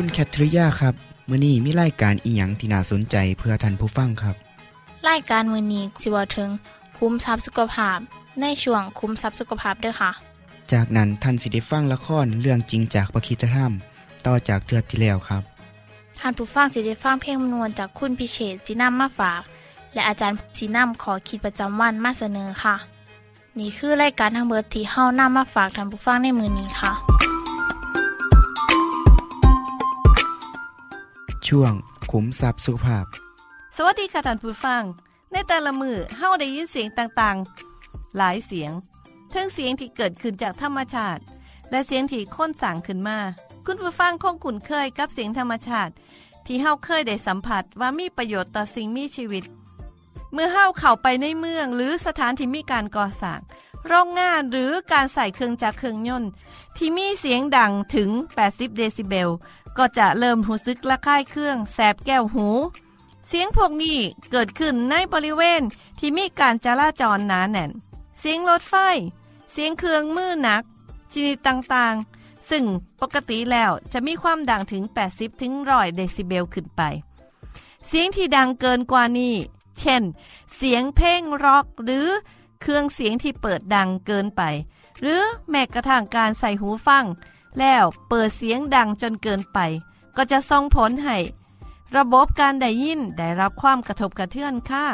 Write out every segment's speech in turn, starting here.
คุณแคทริยาครับมื้อนี้มีรายการอีหยังที่น่าสนใจเพื่อท่านผู้ฟังครับรายการมื้อนี้สิเว้าถึง คุ้มทรัพย์สุขภาพในช่วงคุ้มทรัพย์สุขภาพเด้อค่ะ จากนั้นท่านสิได้ฟังละครเรื่องจริงจากประคีตธรรม ต่อจากเทือกที่แล้วครับท่านผู้ฟังสิได้ฟังเพลงมนวนจากคุณพิเชษฐ์สินำมาฝาก และอาจารย์สินำขอคิดประจำวันมาเสนอค่ะ นี่คือรายการทางเบิดที่เฮานำมาฝากท่านผู้ฟังในมื้อนี้ค่ะ ช่วงขุมทรัพย์สุขภาพ สวัสดีค่ะท่านผู้ฟัง ในแต่ละมือเฮาได้ยินเสียงต่างๆ หลายเสียงทั้งเสียงที่เกิดขึ้นจากธรรมชาติ และเสียงที่ค้นสร้างขึ้นมา คุณผู้ฟังคงคุ้นเคยกับเสียงธรรมชาติ ที่เฮาเคยได้สัมผัสว่ามีประโยชน์ต่อสิ่งมีชีวิต เมื่อเฮาเข้าไปในเมืองหรือสถานที่มีการก่อสร้างโรงงานหรือการใส่เครื่องจักรเครื่องยนต์ ที่มีเสียงดังถึง 80 เดซิเบล ก็จะเริ่มหูซึกระค่ายเครื่องแสบแก้วหู เสียงพวกนี้เกิดขึ้นในบริเวณที่มีการจราจรหนาแน่น เสียงรถไฟ เสียงเครื่องมือหนักชนิดต่างๆ ซึ่งปกติแล้วจะมีความดังถึง 80ถึง100เดซิเบลขึ้นไป เสียงที่ดังเกินกว่านี้ เช่น เสียงเพลงร็อกหรือเครื่องเสียงที่เปิดดังเกินไป หรือแม้กระทั่งการใส่หูฟัง แล้วเปิดเสียงดังจนเกินไป ก็จะส่งผลให้ระบบการได้ยินได้รับความกระทบกระเทือนค่ะ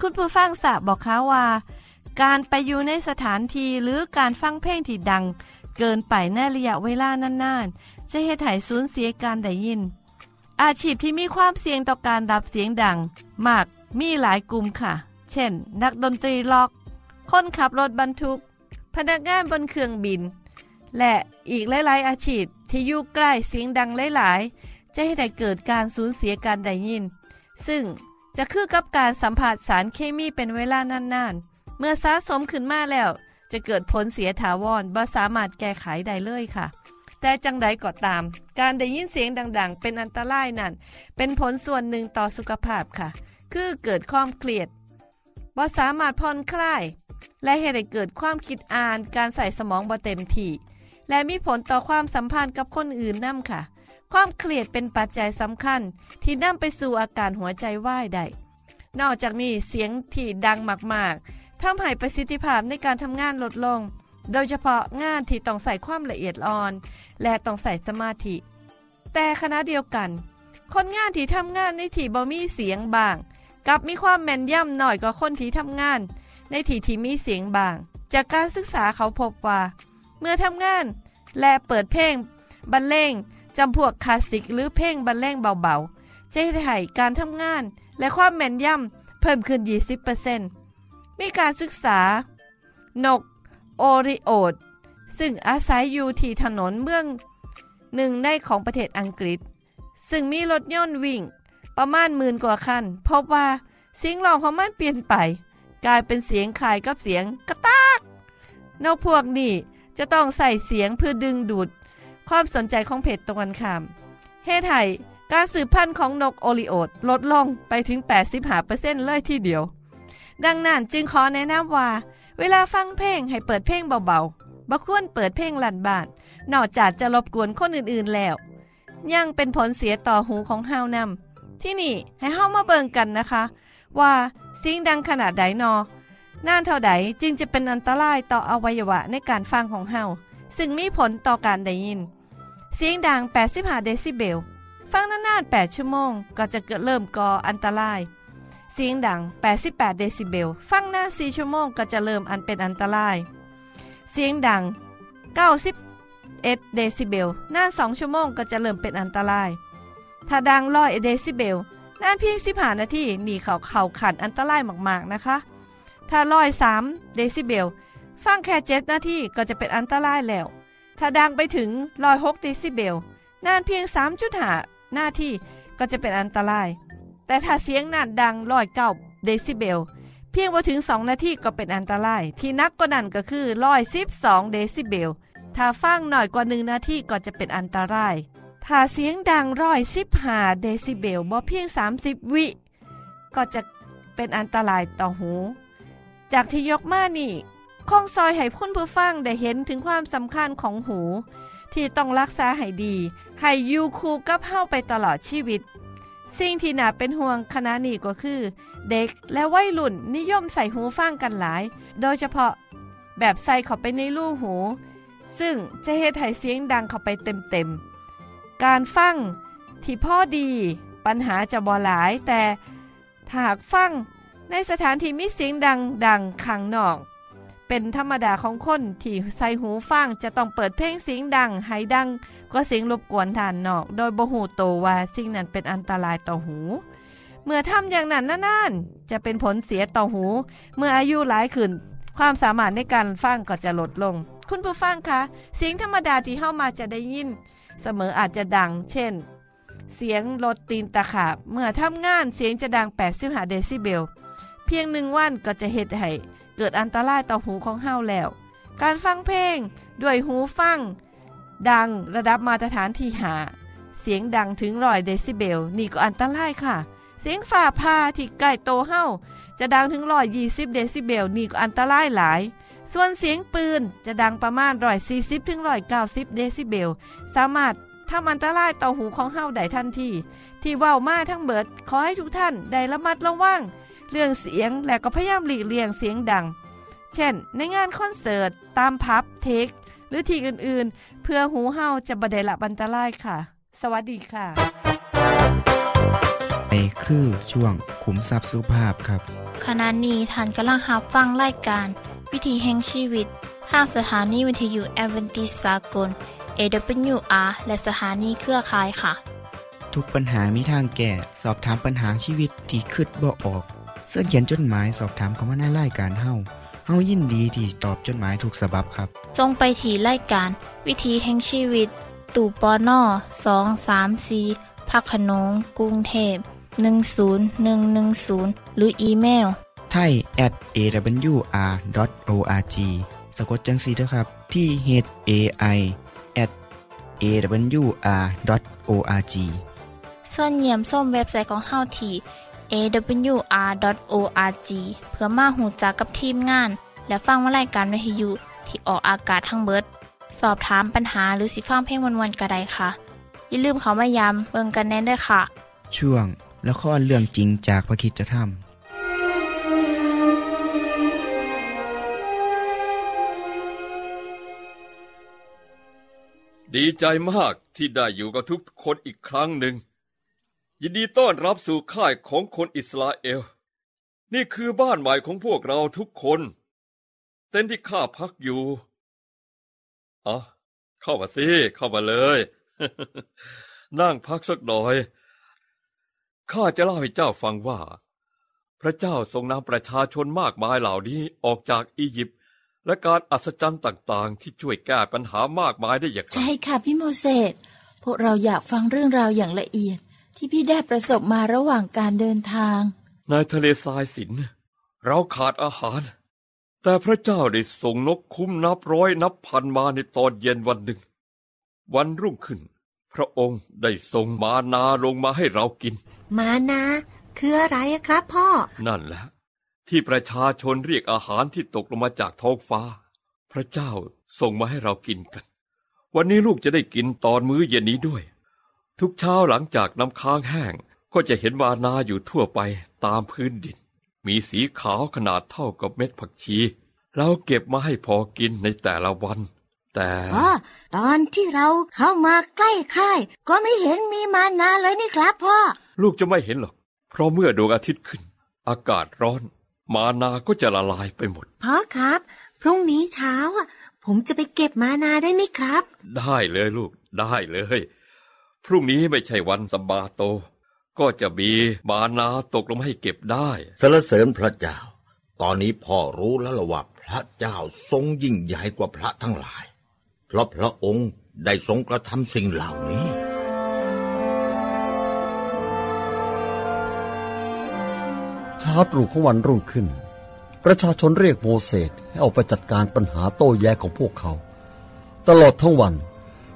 คุณผู้ฟังทราบบอกคะว่า การไปอยู่ในสถานที่หรือการฟังเพลงที่ดัง เกินไปในระยะเวลานานๆ จะเฮ็ดให้สูญเสียการได้ยิน อาชีพที่มีความเสี่ยงต่อการรับเสียงดังมากมีหลายกลุ่มค่ะ เช่น นักดนตรีล็อก คนขับรถบรรทุก พนักงานบนเครื่องบิน และอีกหลายๆอาชีพที่อยู่ใกล้เสียงดังหลายๆ จะให้ได้เกิดการสูญเสียการได้ยิน ซึ่งจะคือกับการสัมผัสสารเคมีเป็นเวลานานๆ เมื่อสะสมขึ้นมาแล้ว จะเกิดผลเสียถาวรบ่สามารถแก้ไขได้เลยค่ะ แต่จังใดก็ตาม การได้ยินเสียงดัง ๆ เป็นอันตรายนั่น เป็นผลส่วนหนึ่งต่อสุขภาพค่ะ คือเกิดความเครียดบ่สามารถผ่อนคลาย และเฮ็ดให้เกิดความคิดอ่านการใส่สมองบ่เต็มที่ และมีผลต่อความสัมพันธ์กับคนอื่นนำค่ะ ความเครียดเป็นปัจจัยสำคัญ ที่นำไปสู่อาการหัวใจวายได้ นอกจากนี้เสียงที่ดังมากๆทำให้ประสิทธิภาพในการทำงานลดลง โดยเฉพาะงานที่ต้องใส่ความละเอียดอ่อน และต้องใส่สมาธิ แต่ขณะเดียวกัน คนงานที่ทำงานในที่บ่มีเสียงบางกลับมีความแม่นย่ำน้อยกว่าคนที่ทำงาน ในที่ที่มีเสียงบาง จากการศึกษาเขาพบว่า เมื่อทำงาน และเปิดเพลงบรรเลงจำพวกคลาสสิกหรือเพลงบรรเลงเบาๆจะให้การทำงาน และความแม่นย่ำเพิ่มขึ้น 20%มีการศึกษา นกโอริโอดซึ่งอาศัยอยู่ที่ถนนเมืองหนึ่งในของประเทศอังกฤษ ซึ่งมีรถยนต์วิ่ง ประมาณหมื่นกว่าคัน พบว่าเสียงร้องของมันเปลี่ยนไป กลายเป็นเสียงคล้ายกับเสียงกระตากนกพวกนี้ จะต้องใส่เสียงเพื่อดึงดูด ความสนใจของเพจตรงกันข้ามเฮ็ดให้การสืบพันธุ์ของนกโอริโอดลดลงไปถึง 85%เลยทีเดียว ดังนั้นจึงขอแนะนำว่า เวลาฟังเพลงให้เปิดเพลงเบาๆบ่ควรเปิดเพลงลั่นบ้าน นอกจากจะรบกวนคนอื่นๆแล้ว ยังเป็นผลเสียต่อหูของเฮานำที่นี่ให้เฮามาเบิงกันนะคะ ว่าสิ่งดังขนาดใดนอ นานเท่าใดจึงจะเป็นอันตรายต่ออวัยวะในการฟังของเฮาซึ่งมีผลต่อการได้ยิน เสียงดัง 85 เดซิเบล ฟังนานๆ 8 ชั่วโมง ก็จะเกิดเริ่มก่ออันตราย เสียงดัง 88 เดซิเบล ฟังนาน4ชั่วโมงก็จะเริ่มอันเป็นอันตราย เสียงดัง 91 เดซิเบลนาน2ชั่วโมงก็จะเริ่มเป็นอันตราย ถ้าดัง100เดซิเบลนานเพียง 15 นาทีนี่เขาเข้าขั้นอันตรายมากๆนะคะ ถ้า103เดซิเบล ฟังแค่7นาทีก็จะเป็นอันตรายแล้ว ถ้าดังไปถึง106เดซิเบล นานเพียง3.5นาทีก็จะเป็นอันตราย แต่ถ้าเสียงนั่นดัง109เก้าเดซิเบล เพียงบ่ถึง2นาทีก็เป็นอันตราย ที่หนักกว่านั้นก็คือ112เดซิเบล ถ้าฟังหน่อยกว่า1นาทีก็จะเป็นอันตราย ถ้าเสียงดัง115เดซิเบลบ่เพียง30วิ ก็จะเป็นอันตรายต่อหู จากที่ยกมานี่คงซอยให้คุณผู้ฟังได้เห็นถึงความสำคัญของหู ที่ต้องรักษาให้ดี ให้อยู่คู่กับเฮาไปตลอดชีวิต สิ่งที่น่าเป็นห่วงขณะนี้ก็คือ เด็กและวัยรุ่นนิยมใส่หูฟังกันหลาย โดยเฉพาะแบบใส่เข้าไปในรูหู ซึ่งจะเฮ็ดให้เสียงดังเข้าไปเต็มๆ การฟังที่พ่อดี ปัญหาจะบ่หลายแต่ถ้าหากฟัง ในสถานที่มีเสียงดังดังข้างนอก เป็นธรรมดาของคนที่ใส่หูฟังจะต้องเปิดเพลงเสียงดังให้ดังก็เสียงรบกวนทานนอก โดยบ่หูโตว่าสิ่งนั้นเป็นอันตรายต่อหู เมื่อทำอย่างนั้นนานๆจะเป็นผลเสียต่อหู เมื่ออายุหลายขึ้น ความสามารถในการฟังก็จะลดลง คุณผู้ฟังคะเสียงธรรมดาที่เข้ามาจะได้ยิน เสมออาจจะดัง เช่นเสียงรถตีนตะขาบ เมื่อทำงานเสียงจะดัง 85 เดซิเบล เพียงหนึ่งวันก็จะเหตุให้เกิดอันตรายต่อหูของเฮาแล้ว การฟังเพลงด้วยหูฟัง ดังระดับมาตรฐานที่หา เสียงดังถึงร้อยเดซิเบล นี่ก็อันตรายค่ะ เสียงฟ้าผ่าที่ใกล้โตเฮาจะดังถึงร้อยยี่สิบเดซิเบลนี่ก็อันตรายหลาย ส่วนเสียงปืนจะดังประมาณร้อยสี่สิบถึงร้อยเก้าสิบเดซิเบล สามารถทำอันตรายต่อหูของเฮาได้ทันทีที่ว่ามาทั้งเบิดขอให้ทุกท่านได้ระมัดระวัง เรื่องเสียงและก็พยายามหลีกเลี่ยงเสียงดัง เช่น ในงานคอนเสิร์ต ตามผับเธค หรือที่อื่นๆ เพื่อหูเฮาจะบไดรับอันตรายค่ะ สวัสดีค่ะ ในคือช่วงขุมทรัพย์สุภาพครับ ขณะนี้ท่านกำลังรับฟังรายการ วิถีแห่งชีวิตทางสถานีวิทยุแอเวนติสากล AWR และสถานีเครือข่ายค่ะ ทุกปัญหามีทางแก้สอบถามปัญหาชีวิตที่คืดบ่ออก เสื้อเขียนจดหมายสอบถามเขามาในรายการเฮาเฮายินดีที่ตอบจดหมายถูกสาบบครับทรงไปถีรายการ วิถีแห่งชีวิต ตู่ปอน่อสองสามสีพักขนงกรุงเทพ10110 หรืออีเมลไทย at awr.org สะกดจังสีด้วยครับ ที่ h a i at awr.org ส่วนเยี่ยมส้มเว็บไซต์ของเฮาที่ awr.org เพื่อมาหูจักกับทีมงาน และฟังวารายการวิทยุที่ออกอากาศทั้งเบิด สอบถามปัญหาหรือสิฟังเพลงวันๆกระไดค่ะ อย่าลืมเขามายามเบิงกันแน่นด้วยค่ะ ช่วงละครเรื่องจริงจากพระคิดจะทำดีใจมากที่ได้อยู่กับทุกคนอีกครั้งหนึ่ง ยินดีต้อนรับสู่ค่ายของคนอิสราเอล นี่คือบ้านใหม่ของพวกเราทุกคน เต็นท์ที่ข้าพักอยู่อ๋อเข้ามาสิ เข้ามาเลย นั่งพักสักหน่อย ข้าจะเล่าให้เจ้าฟังว่า พระเจ้าทรงนำประชาชนมากมายเหล่านี้ออกจากอียิปต์และการอัศจรรย์ต่างๆ ที่ช่วยแก้ปัญหามากมายได้อย่างไรใช่ค่ะพี่โมเสสพวกเราอยากฟังเรื่องราวอย่างละเอียด ที่พี่ได้ประสบมาระหว่างการเดินทาง ในทะเลทรายสิน เราขาดอาหาร แต่พระเจ้าได้ส่งนกคุ้มนับร้อยนับพันมาในตอนเย็นวันหนึ่ง วันรุ่งขึ้น พระองค์ได้ส่งมานาลงมาให้เรากิน มานาคืออะไรอะครับพ่อ นั่นแหละ ที่ประชาชนเรียกอาหารที่ตกลงมาจากท้องฟ้า พระเจ้าส่งมาให้เรากินกัน วันนี้ลูกจะได้กินตอนมื้อเย็นนี้ด้วย ทุกเช้าหลังจากน้ำค้างแห้งก็จะเห็นมานาอยู่ทั่วไปตามพื้นดิน มีสีขาวขนาดเท่ากับเม็ดผักชี เราเก็บมาให้พอกินในแต่ละวัน แต่อ๋อตอนที่เราเข้ามาใกล้ค่าย ก็ไม่เห็นมีมานาเลยนี่ครับพ่อ ลูกจะไม่เห็นหรอก เพราะเมื่อดวงอาทิตย์ขึ้น อากาศร้อน มานาก็จะละลายไปหมด พ่อครับ พรุ่งนี้เช้าอะผมจะไปเก็บมานาได้ไหมครับ ได้เลยลูกได้เลย พรุ่งนี้ไม่ใช่วันสบาโต ก็จะมีมานาตกลงมาให้เก็บได้สรรเสริญพระเจ้า ตอนนี้พ่อรู้แล้วละว่าพระเจ้าทรงยิ่งใหญ่กว่าพระทั้งหลาย เพราะพระองค์ได้ทรงกระทำสิ่งเหล่านี้เช้าตรู่ของวันรุ่งขึ้น ประชาชนเรียกโมเสสให้ออกไปจัดการปัญหาโต้แย้งของพวกเขา ตลอดทั้งวัน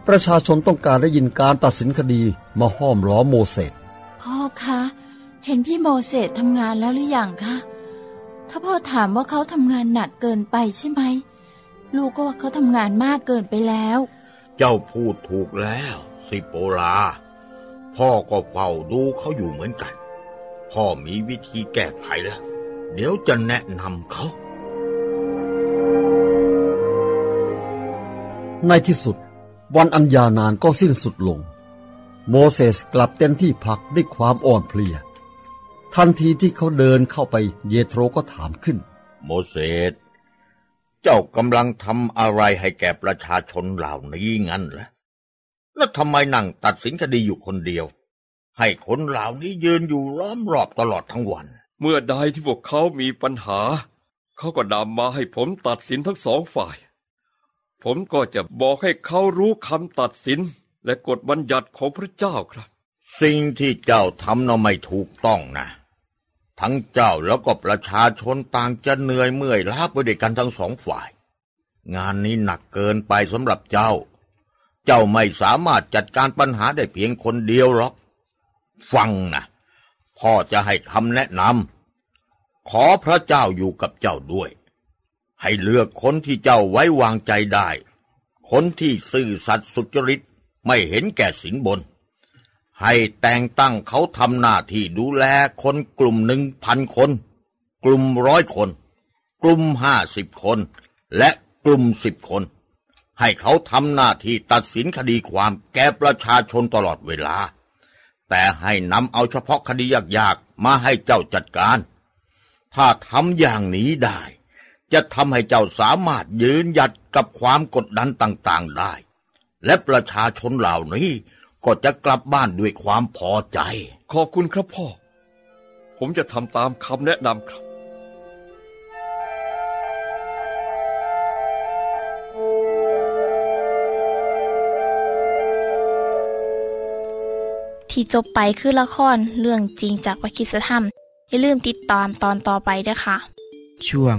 ประชาชนต้องการได้ยินการตัดสินคดีมาห้อมล้อมโมเสสพ่อคะเห็นพี่โมเสสทำงานแล้วหรือยังคะถ้าพ่อถามว่าเขาทำงานหนักเกินไปใช่ไหมลูกก็ว่าเขาทำงานมากเกินไปแล้ว เจ้าพูดถูกแล้ว สิโปลา พ่อก็เฝ้าดูเขาอยู่เหมือนกัน พ่อมีวิธีแก้ไขแล้ว เดี๋ยวจะแนะนำเขาในที่สุด วันอันยาวนานก็สิ้นสุดลง โมเสสกลับเต็มที่พักด้วยความอ่อนเพลีย ทันทีที่เขาเดินเข้าไปเยโทรก็ถามขึ้น โมเสสเจ้ากำลังทำอะไรให้แก่ประชาชนเหล่านี้งั้นเหรอแล้วทำไมนั่งตัดสินคดีอยู่คนเดียว ให้คนเหล่านี้ยืนอยู่ล้อมรอบตลอดทั้งวัน เมื่อใดที่พวกเขามีปัญหา เขาก็นำมาให้ผมตัดสินทั้งสองฝ่าย ผมก็จะบอกให้เขารู้คำตัดสิน และกฎบัญญัติของพระเจ้าครับ สิ่งที่เจ้าทำน่ะไม่ถูกต้องนะ ทั้งเจ้าแล้วก็ประชาชนต่างจะเหนื่อยเมื่อยล้าไปด้วยกันทั้งสองฝ่าย งานนี้หนักเกินไปสำหรับเจ้า เจ้าไม่สามารถจัดการปัญหาได้เพียงคนเดียวหรอก ฟังนะพ่อจะให้คำแนะนำขอพระเจ้าอยู่กับเจ้าด้วย ให้เลือกคนที่เจ้าไว้วางใจได้ คนที่ซื่อสัตย์สุจริตไม่เห็นแก่สินบน ให้แต่งตั้งเขาทำหน้าที่ดูแลคนกลุ่มหนึ่งพันคน กลุ่มร้อยคน กลุ่มห้าสิบคน และกลุ่มสิบคน ให้เขาทำหน้าที่ตัดสินคดีความแก่ประชาชนตลอดเวลา แต่ให้นำเอาเฉพาะคดียากๆมาให้เจ้าจัดการ ถ้าทำอย่างนี้ได้ จะทำให้เจ้าสามารถยืนหยัดกับความกดดันต่างๆได้ และประชาชนเหล่านี้ก็จะกลับบ้านด้วยความพอใจ ขอบคุณครับพ่อ ผมจะทำตามคำแนะนำครับที่จบไปคือละครเรื่องจริงจากวิคิสธรรม อย่าลืมติดตามตอนต่อไปด้วยค่ะ ช่วง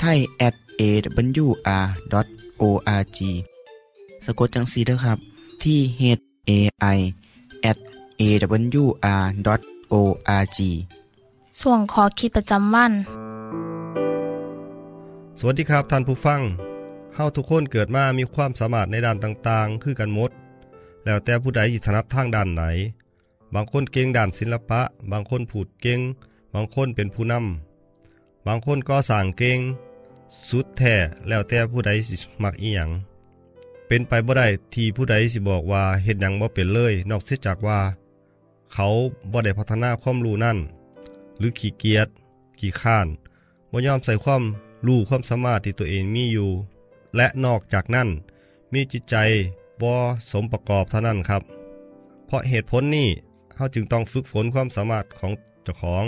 ไทย at awr.org สะกดจังสีเด้อครับที่ h a i at awr.org ส่วนขอคิดประจำวัน สวัสดีครับท่านผู้ฟังเฮาทุกคนเกิดมามีความสามารถในด้านต่างๆ คือกันหมด แล้วแต่ผู้ใดอิถนัดทางด้านไหน บางคนเก่งด้านศิลปะ บางคนพูดเก่ง บางคนเป็นผู้นำบางคนก็สร้างเก่ง สุดแท้แล้วแต่ผู้ใดสิมักอีหยังเป็นไปบ่ได้ที่ผู้ใดสิบอกว่าเฮ็ดหยังบ่เป็นเลย นอกเสียจากว่า เขาบ่ได้พัฒนาความรู้นั่น หรือขี้เกียจขี้ข้านบ่ยอมใส่ความรู้ความสามารถที่ตัวเองมีอยู่ และนอกจากนั้น มีจิตใจบ่สมประกอบเท่านั้นครับ เพราะเหตุผลนี้เฮาจึงต้องฝึกฝนความสามารถของเจ้าของ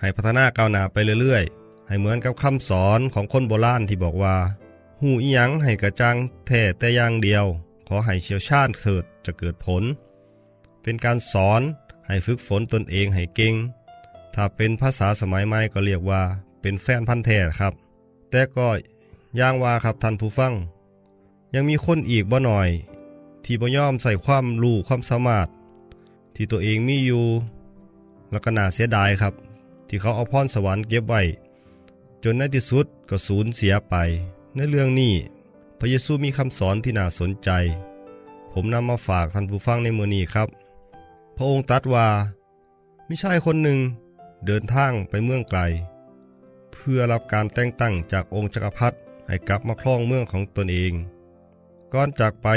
ให้พัฒนาก้าวหน้าไปเรื่อยๆ ให้เหมือนกับคำสอนของคนโบราณที่บอกว่าหูอียังให้กระจ่างแท้แต่อย่างเดียว ขอให้เชี่ยวชาญเถิดจะเกิดผล เป็นการสอนให้ฝึกฝนตนเองให้เก่งถ้าเป็นภาษาสมัยใหม่ก็เรียกว่า เป็นแฟนพันธ์แท้ครับ แต่ก็ย่างว่าครับท่านผู้ฟัง ยังมีคนอีกบ่หน่อย ที่บ่ยอมใส่ความรู้ความสามารถ ที่ตัวเองมีอยู่ แล้วก็น่าเสียดายครับ ที่เขาเอาพรสวรรค์เก็บไว้ จนในที่สุดก็สูญเสียไป ในเรื่องนี้ พระเยซูมีคำสอนที่น่าสนใจ ผมนำมาฝากท่านผู้ฟังในมือนี้ครับ พระองค์ตรัสว่ามิใช่คนหนึ่งเดินทางไปเมืองไกล เพื่อรับการแต่งตั้งจากองค์จักรพรรดิให้กลับมาครองเมืองของตนเอง ก่อนจากไป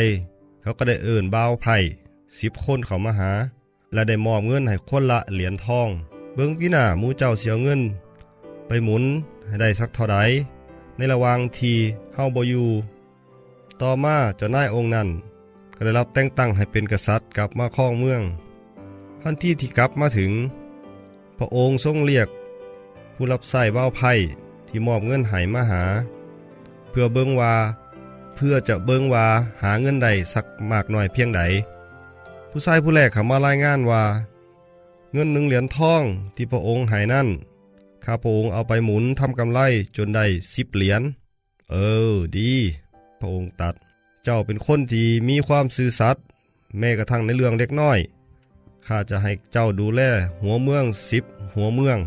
เขาก็ได้เอิ่นบ่าวไพร่สิบคนเขามาหา และได้มอบเงินให้คนละเหรียญทอง เบิ้องที่หน้ามูเจ้าเสียเงิน ไปหมุน ให้ได้สักเท่าใดในระหว่างที่เฮาบ่อยู่ต่อมาเจ้านายองค์นั้นก็ได้รับแต่งตั้งให้เป็นกษัตริย์กลับมาครองเมืองทันทีที่กลับมาถึง พระองค์ทรงเรียก ผู้รับใส่ว่าวไพ่ที่มอบเงินให้มาหา เพื่อเบิงว่า เพื่อจะเบิงว่าหาเงินใดสักมากหน่อยเพียงใด ผู้ชายผู้แรกเขามารายงานว่า เงินหนึ่งเหรียญทองที่พระองค์ให้นั่น ข้าพระองค์เอาไปหมุนทำกำไรจนได้สิบเหรียญ เออ ดี พระองค์ตัด เจ้าเป็นคนที่มีความซื่อสัตย์แม้กระทั่งในเรื่องเล็กน้อย ข้าจะให้เจ้าดูแลหัวเมืองสิบหัวเมือง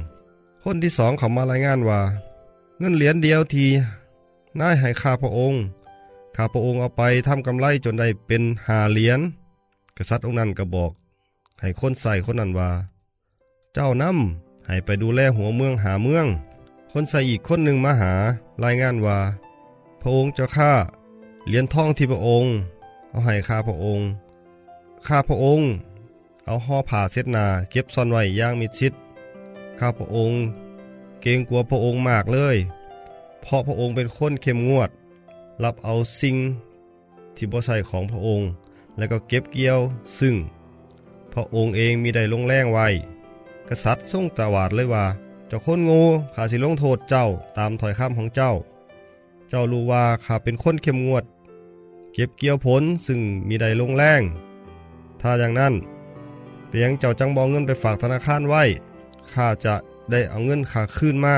คนที่สองเขามารายงานว่า เงินเหรียญเดียวทีนายให้ข้าพระองค์ ข้าพระองค์เอาไปทำกำไรจนได้เป็นหาเหรียญ กษัตริย์องค์นั้นก็บอก ให้คนใส่คนนั้นว่า เจ้านำ ให้ไปดูแลหัวเมืองหาเมือง คนใส่อีกคนหนึ่งมาหา รายงานว่า พระองค์เจ้าข้าเหรียญทองที่พระองค์ เอาให้ข้าพระองค์ ข้าพระองค์ เอาห่อผ้าเช็ดนาเก็บซ่อนไว้อย่างมิดชิด ข้าพระองค์ เกรงกลัวพระองค์มากเลย เพราะพระองค์เป็นคนเข้มงวด รับเอาสิ่งที่บ่ใส่ของพระองค์ แล้วก็เก็บเกี่ยวซึ่ง พระองค์เองมีได้ลงแรงไว้ กษัตริย์ทรงตวาดเลยว่า เจ้าคนโง่ข้าสิลงโทษเจ้าตามถอยคำของเจ้า เจ้ารู้ว่าข้าเป็นคนเข้มงวด เก็บเกี่ยวผลซึ่งมีได้ลงแรง ถ้าอย่างนั้นเพียงเจ้าจังบองเงินไปฝากธนาคารไว้ข้าจะได้เอาเงินข้าคืนมา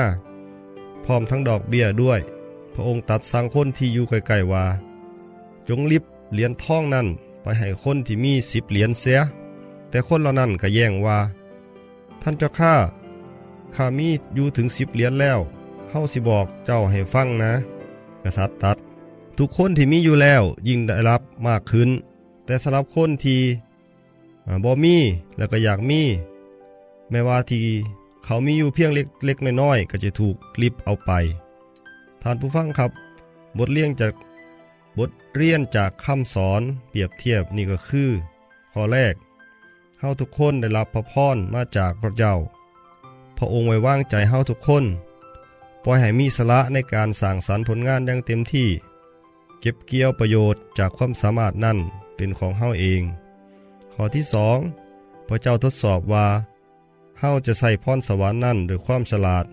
พร้อมทั้งดอกเบี้ยด้วย พระองค์ตัดสั่งคนที่อยู่ใกลๆว่า จงรีบเหรียญทองนั้นไปให้คนที่มีสิบเหรียญเสีย แต่คนเหล่านั้นก็แย้งว่า ท่านเจ้าข้าข้ามีอยู่ถึงสิบเหรียญแล้วเฮาสิบอกเจ้าให้ฟังนะ กษัตริย์ตัด ทุกคนที่มีอยู่แล้วยิ่งได้รับมากขึ้น แต่สำหรับคนที่อ่าบ่มีแล้วก็อยากมีแม้ว่าที่เขามีอยู่เพียงเล็กๆน้อยๆก็จะถูกลิบเอาไป ท่านผู้ฟังครับ บทเรียนจากบทเรียนจากคำสอนเปรียบเทียบนี่ก็คือ ข้อแรกาทุกคนได้รับพระพรมาจากพระเจ้า พระองค์ไว้วางใจเฮาทุกคน ปล่อยให้มีสละในการสร้างสรรค์ผลงานอย่างเต็มที่ เก็บเกี่ยวประโยชน์จากความสามารถนั่นเป็นของเฮาเอง ข้อที่สองพระเจ้าทดสอบว่าเฮาจะใส่พรสวรรค์นั่นด้วยความฉลาด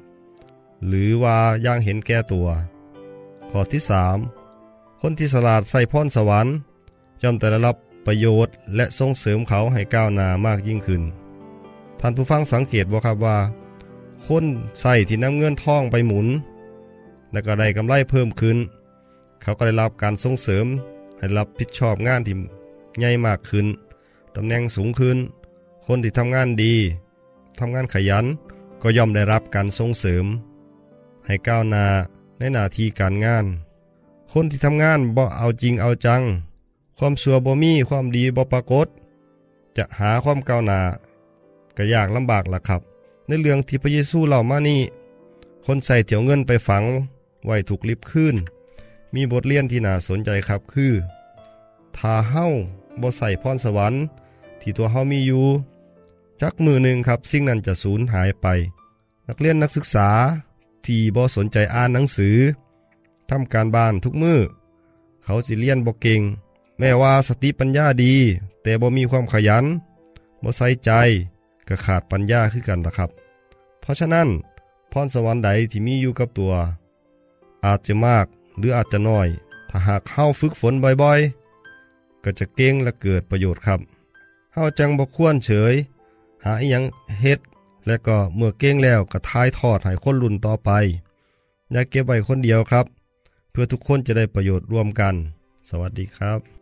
หรือว่าย่างเห็นแก่ตัว ข้อที่สามคนที่ฉลาดใส่พรสวรรค์ย่อมแต่ได้รับ ประโยชน์ และส่งเสริมเขาให้ก้าวหน้ามากยิ่งขึ้น ท่านผู้ฟังสังเกตบ่ครับว่า คนใส่ที่นำเงินทองไปหมุน และก็ได้กำไรเพิ่มขึ้น เขาก็ได้รับการส่งเสริมให้รับผิดชอบงานที่ใหญ่มากขึ้นตำแหน่งสูงขึ้น คนที่ทำงานดีทำงานขยันก็ย่อมได้รับการส่งเสริม ให้ก้าวหน้าในหน้าที่การงาน คนที่ทำงานบ่เอาจริงเอาจัง ความสัวบ่มีความดีบ่ปรากฏ จะหาความก้าวหน้าก็ยากลำบากล่ะครับ ในเรื่องที่พระเยซูเล่ามานี่ คนใส่เถียวเงินไปฝังไว้ถูกลิบขึ้น มีบทเรียนที่น่าสนใจครับคือถ้าเฮ้าบ่ใส่พรสวรรค์ ที่ตัวเฮามีอยู่ จักมือหนึ่งครับ สิ่งนั้นจะสูญหายไป นักเรียนนักศึกษาที่บ่สนใจอ่านหนังสือทำการบ้านทุกมือเขาสิเรียนบ่เก่ง แม้ว่าสติปัญญาดี แต่บ่มีความขยันบ่ใส่ใจก็ขาดปัญญาคือกันละครับ เพราะฉะนั้นพรสวรรค์ใดที่มีอยู่กับตัว อาจจะมากหรืออาจจะน้อย ถ้าหากเฮาฝึกฝนบ่อยๆ ก็จะเก่งและเกิดประโยชน์ครับเฮาจังบ่ควรเฉย หาอิหยังเฮ็ดและก็เมื่อเก่งแล้วก็ทายทอดให้คนรุ่นต่อไป อย่าเก็บไว้คนเดียวครับ เพื่อทุกคนจะได้ประโยชน์ร่วมกัน สวัสดีครับ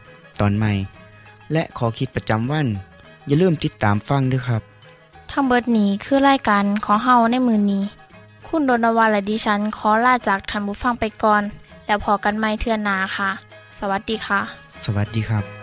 ตอนใหม่ และขอคิดประจำวัน อย่าลืมติดตามฟังด้วยครับ ทั้งเบิดนี้คือรายการของเฮาในมือนี้ คุณโดนวาและดิฉันขอลาจากท่านผู้ฟังไปก่อน แล้วพอกันไม่เทื่อนหนาค่ะ สวัสดีค่ะ สวัสดีครับ